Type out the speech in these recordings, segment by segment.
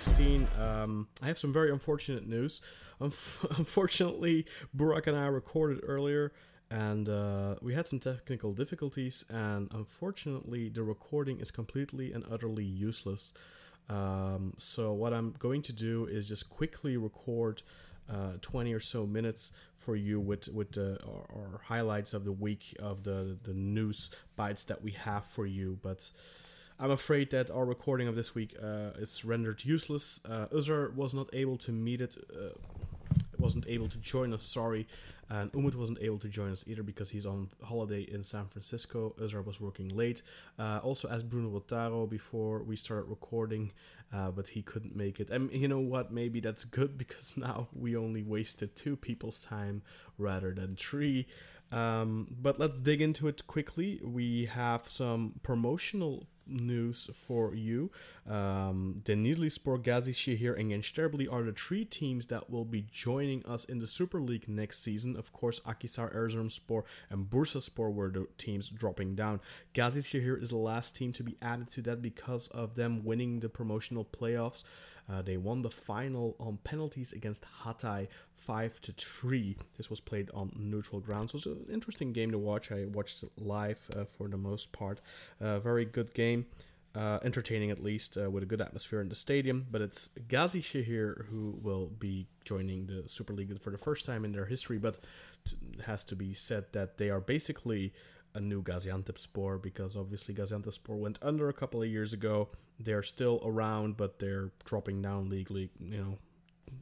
16. Um, I have some very unfortunate news. Unf- unfortunately, Burak and I recorded earlier, and uh, we had some technical difficulties, and unfortunately, the recording is completely and utterly useless. Um, so, what I'm going to do is just quickly record. Uh, 20 or so minutes for you with with uh, our, our, highlights of the week of the the news bites that we have for you but I'm afraid that our recording of this week uh, is rendered useless. Uh, was not able to meet it, uh, wasn't able to join us, sorry. And Umut wasn't able to join us either because he's on holiday in San Francisco. Uzra was working late. Uh, also, as Bruno Botaro before we started recording, uh, but he couldn't make it. And you know what? Maybe that's good because now we only wasted two people's time rather than three. Um, but let's dig into it quickly. We have some promotional news for you. Um, Denizlispor, Gazişehir, and Gençlerbirliği are the three teams that will be joining us in the Super League next season. Of course, Akhisar, Erzurumspor, and Bursaspor were the teams dropping down. Gazişehir is the last team to be added to that because of them winning the promotional playoffs. Uh, they won the final on penalties against Hatay 5 to 3. This was played on neutral grounds. It was an interesting game to watch. I watched it live uh, for the most part. Uh, very good game. Uh, entertaining at least uh, with a good atmosphere in the stadium. But it's Gazişehir who will be joining the Super League for the first time in their history. But has to be said that they are basically a new Gaziantepspor because obviously Gaziantepspor went under a couple of years ago. They're still around, but they're dropping down legally. You know,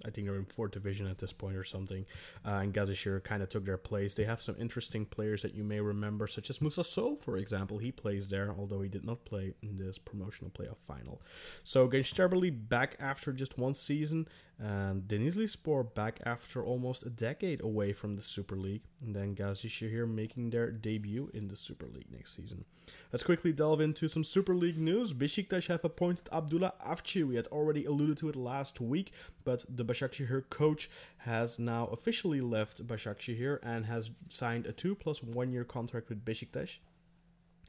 I think they're in fourth division at this point or something. Uh, and Gazişehir kind of took their place. They have some interesting players that you may remember, such as Moussa Sow, for example. He plays there, although he did not play in this promotional playoff final. So Gençlerbirliği back after just one season and Denizlispor back after almost a decade away from the Super League, and then Gazişehir making their debut in the Super League next season. Let's quickly delve into some Super League news. Besiktas have appointed Abdullah Avci. We had already alluded to it last week, but the Başakşehir coach has now officially left Başakşehir and has signed a 2 plus 1 year contract with Besiktas.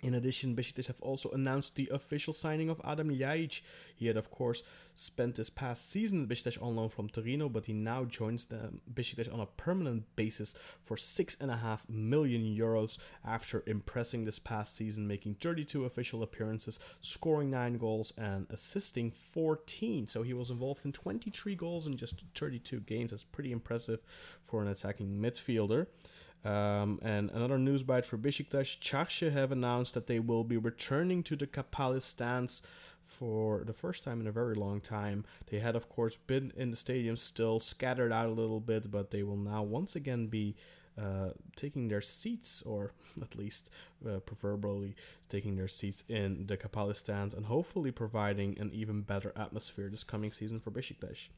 In addition, Besiktas have also announced the official signing of Adam Ljajic. He had, of course, spent this past season at Besiktas on loan from Torino, but he now joins the Besiktas on a permanent basis for six and a half million euros after impressing this past season, making 32 official appearances, scoring nine goals, and assisting 14. So he was involved in 23 goals in just 32 games. That's pretty impressive for an attacking midfielder. Um, and another news bite for Besiktas, Çarşı have announced that they will be returning to the Kapalı stands for the first time in a very long time. They had, of course, been in the stadium still, scattered out a little bit, but they will now once again be uh, taking their seats, or at least uh, preferably taking their seats in the Kapalı stands, and hopefully providing an even better atmosphere this coming season for Besiktas.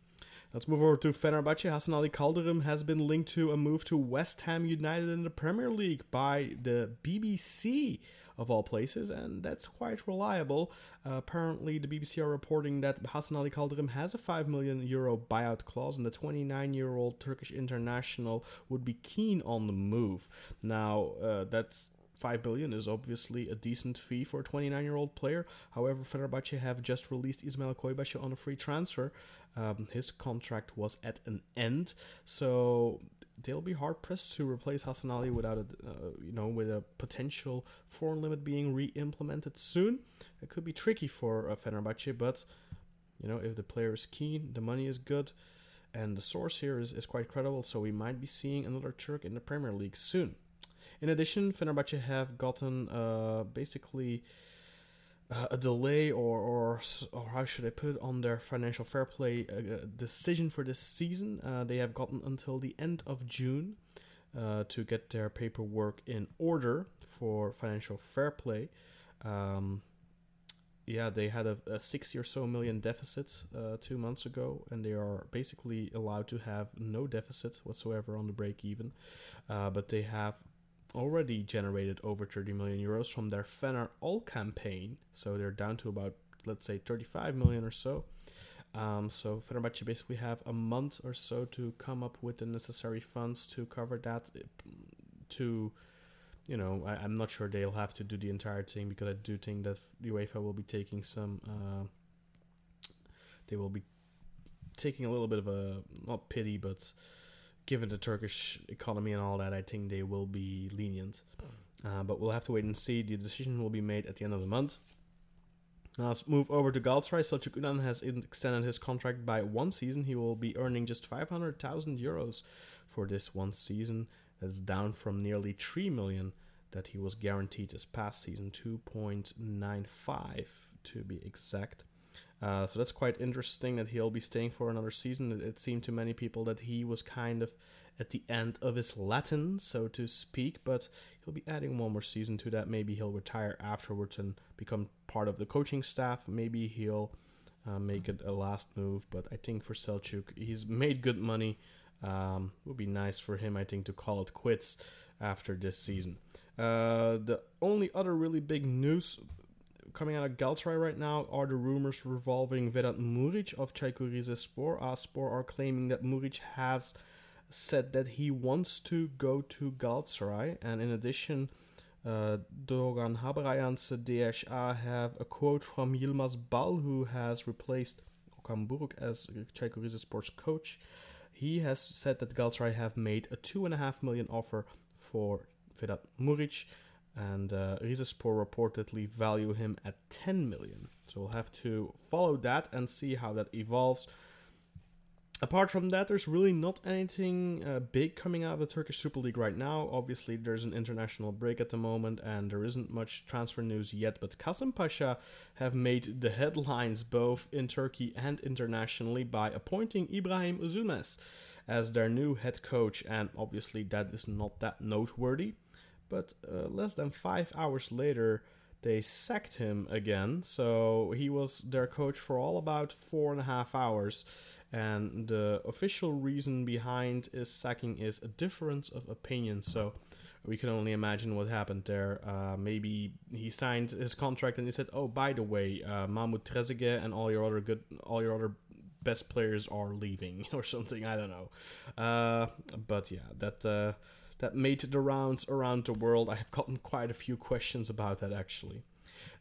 Let's move over to Fenerbahce. Hasan Ali Kaldırım has been linked to a move to West Ham United in the Premier League by the BBC of all places, and that's quite reliable. Uh, apparently, the BBC are reporting that Hasan Ali Kaldırım has a 5 million euro buyout clause, and the 29 year old Turkish international would be keen on the move. Now, uh, that's 5 billion is obviously a decent fee for a 29 year old player. However, Fenerbahce have just released İsmail Köybaşı on a free transfer. Um, his contract was at an end, so they'll be hard pressed to replace Hasan Ali without a, uh, you know, with a potential foreign limit being re-implemented soon. It could be tricky for uh, Fenerbahce, but you know, if the player is keen, the money is good, and the source here is, is quite credible, so we might be seeing another Turk in the Premier League soon. In addition, Fenerbahce have gotten uh, basically uh, a delay or, or or how should I put it on their financial fair play uh, decision for this season. Uh, they have gotten until the end of June uh, to get their paperwork in order for financial fair play. Um, yeah, they had a, a 60 or so million deficit uh, two months ago, and they are basically allowed to have no deficit whatsoever on the break even. Uh, but they have already generated over 30 million euros from their Fener Ol campaign, so they're down to about let's say 35 million or so. Um, so Fenerbahce basically have a month or so to come up with the necessary funds to cover that. To, you know, I, am not sure they'll have to do the entire thing because I do think that UEFA will be taking some. Uh, they will be taking a little bit of a not pity, but given the Turkish economy and all that, I think they will be lenient. Uh, but we'll have to wait and see. The decision will be made at the end of the month. Now let's move over to Galatasaray. Selçuk İnan has extended his contract by one season. He will be earning just 500,000 euros for this one season. That's down from nearly 3 million that he was guaranteed this past season, 2.95 to be exact. Uh, so that's quite interesting that he'll be staying for another season. It, it, seemed to many people that he was kind of at the end of his Latin, so to speak, but he'll be adding one more season to that. Maybe he'll retire afterwards and become part of the coaching staff. Maybe he'll uh, make it a last move, but I think for Selçuk, he's made good money. Um, would be nice for him, I think, to call it quits after this season. Uh, the only other really big news coming out of Galatasaray right now are the rumors revolving Vedat Muric of Çaykur Rizespor. Aspor are claiming that Muric has said that he wants to go to Galatasaray, and in addition, uh, Doğan Haber DHA have a quote from Yilmaz Bal, who has replaced Okan Buruk as Çaykur Rizespor's coach. He has said that Galatasaray have made a two and a half million offer for Vedat Muric and uh, Rizespor reportedly value him at 10 million. So we'll have to follow that and see how that evolves. Apart from that, there's really not anything uh, big coming out of the Turkish Super League right now. Obviously, there's an international break at the moment, and there isn't much transfer news yet. But Kasımpaşa have made the headlines both in Turkey and internationally by appointing Ibrahim Üzülmez as their new head coach, and obviously, that is not that noteworthy but uh, less than five hours later, they sacked him again. So he was their coach for all about four and a half hours. And the official reason behind his sacking is a difference of opinion. So we can only imagine what happened there. Uh, maybe he signed his contract and he said, "Oh, by the way, uh, Mahmoud Trezeguet and all your other good, all your other best players are leaving or something. I don't know." Uh, but yeah, that uh, that made the rounds around the world. I have gotten quite a few questions about that actually.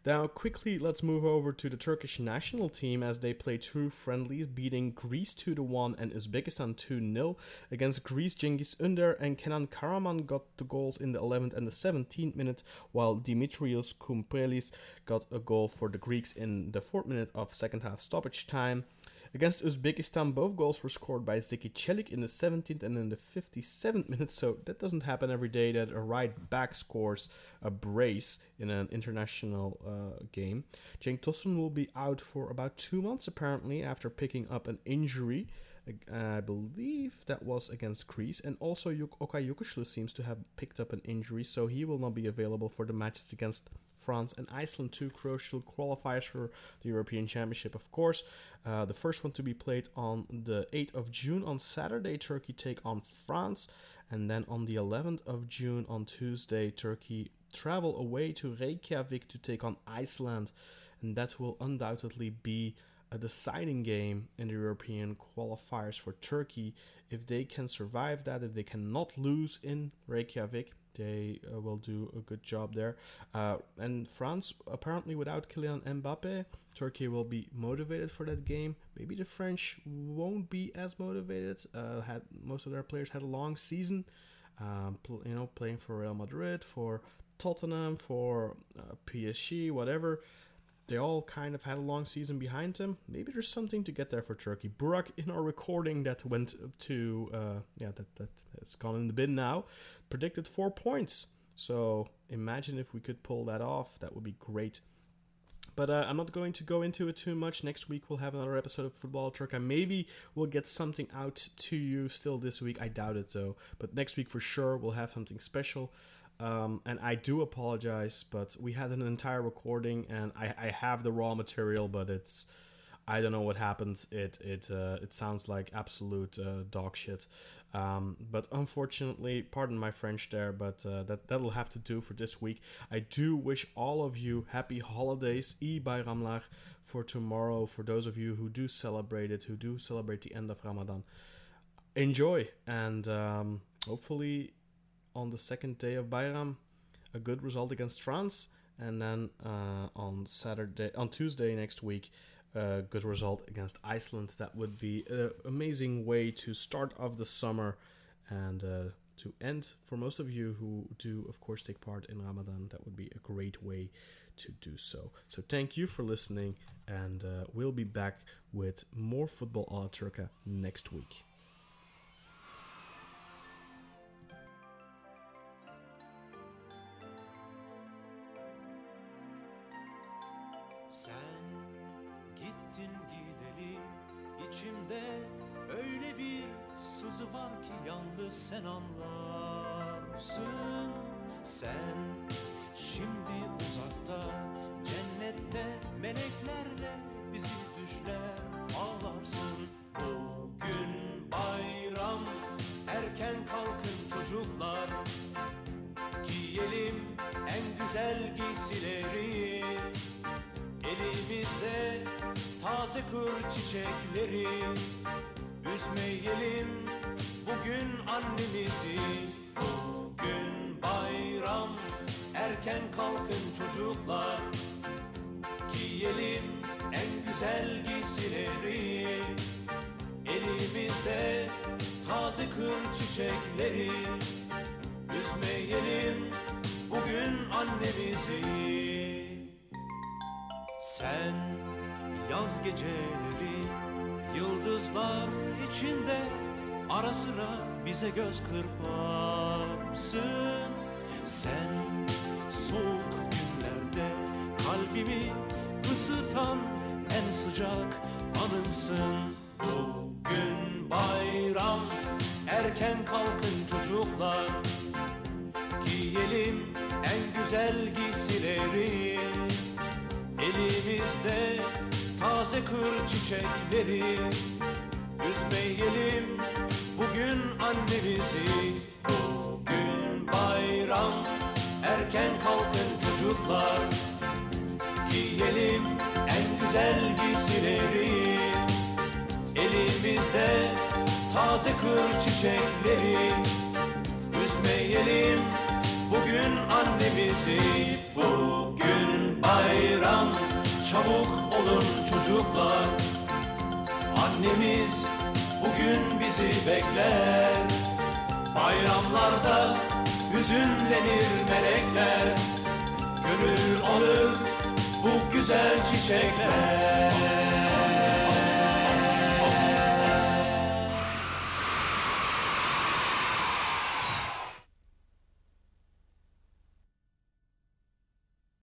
Now, quickly, let's move over to the Turkish national team as they play two friendlies, beating Greece 2 1 and Uzbekistan 2 0. Against Greece, Cengiz Ünder and Kenan Karaman got the goals in the 11th and the 17th minute, while Dimitrios Kourbelis got a goal for the Greeks in the 4th minute of second half stoppage time. Against Uzbekistan, both goals were scored by Zeki Çelik in the 17th and in the 57th minute, so that doesn't happen every day that a right back scores a brace in an international uh, game. Cenk Tosun will be out for about two months apparently after picking up an injury. I believe that was against Greece, and also Okay Yokuşlu seems to have picked up an injury, so he will not be available for the matches against France, and Iceland, two crucial qualifiers for the European Championship, of course. Uh, the first one to be played on the 8th of June on Saturday, Turkey take on France, and then on the 11th of June on Tuesday, Turkey travel away to Reykjavik to take on Iceland, and that will undoubtedly be a deciding game in the European qualifiers for Turkey. If they can survive that, if they cannot lose in Reykjavik, they uh, will do a good job there. Uh, and France, apparently, without Kylian Mbappe, Turkey will be motivated for that game. Maybe the French won't be as motivated. Uh, had most of their players had a long season, um, pl- you know, playing for Real Madrid, for Tottenham, for uh, PSG, whatever they all kind of had a long season behind them. Maybe there's something to get there for Turkey. Burak, in our recording that went to, uh, yeah, that, that has gone in the bin now, predicted four points. So imagine if we could pull that off. That would be great. But uh, I'm not going to go into it too much. Next week we'll have another episode of Football Turkey. Maybe we'll get something out to you still this week. I doubt it though. But next week for sure we'll have something special. Um, and I do apologize, but we had an entire recording, and I, I have the raw material, but it's I don't know what happened. It it uh, it sounds like absolute uh, dog shit. Um, but unfortunately, pardon my French there, but uh, that that'll have to do for this week. I do wish all of you happy holidays, E Bayramlar, for tomorrow. For those of you who do celebrate it, who do celebrate the end of Ramadan, enjoy and um, hopefully on the second day of Bayram, a good result against France, and then uh, on Saturday, on Tuesday next week, a good result against Iceland. That would be an amazing way to start off the summer and uh, to end. For most of you who do, of course, take part in Ramadan, that would be a great way to do so. So thank you for listening, and uh, we'll be back with more football Alaturka next week. Sen gittin gideli içimde öyle bir sızı var ki yalnız sen anlarsın. Sen şimdi uzakta cennette meleklerle bizi düşler ağlarsın. Bugün bayram erken kalkın çocuklar. Giyelim en güzel giysileri Elimizde taze kır çiçekleri. Üzmeyelim bugün annemizi. Bugün bayram erken kalkın çocuklar. Giyelim en güzel giysileri. Elimizde taze kır çiçekleri. Üzmeyelim bugün annemizi sen yaz geceleri yıldızlar içinde ara sıra bize göz kırparsın. Sen soğuk günlerde kalbimi ısıtan en sıcak anımsın. Bugün bayram erken kalkın çocuklar. Giyelim en güzel giysileri Elimizde taze kır çiçekleri. Üzmeyelim bugün annemizi. Bugün bayram erken kalkın çocuklar. Giyelim en güzel giysileri. Elimizde taze kır çiçekleri. Üzmeyelim bugün annemizi. Bugün bayram çabuk olun çocuklar. Annemiz bugün bizi bekler. Bayramlarda hüzünlenir melekler. Gönül alır bu güzel çiçekler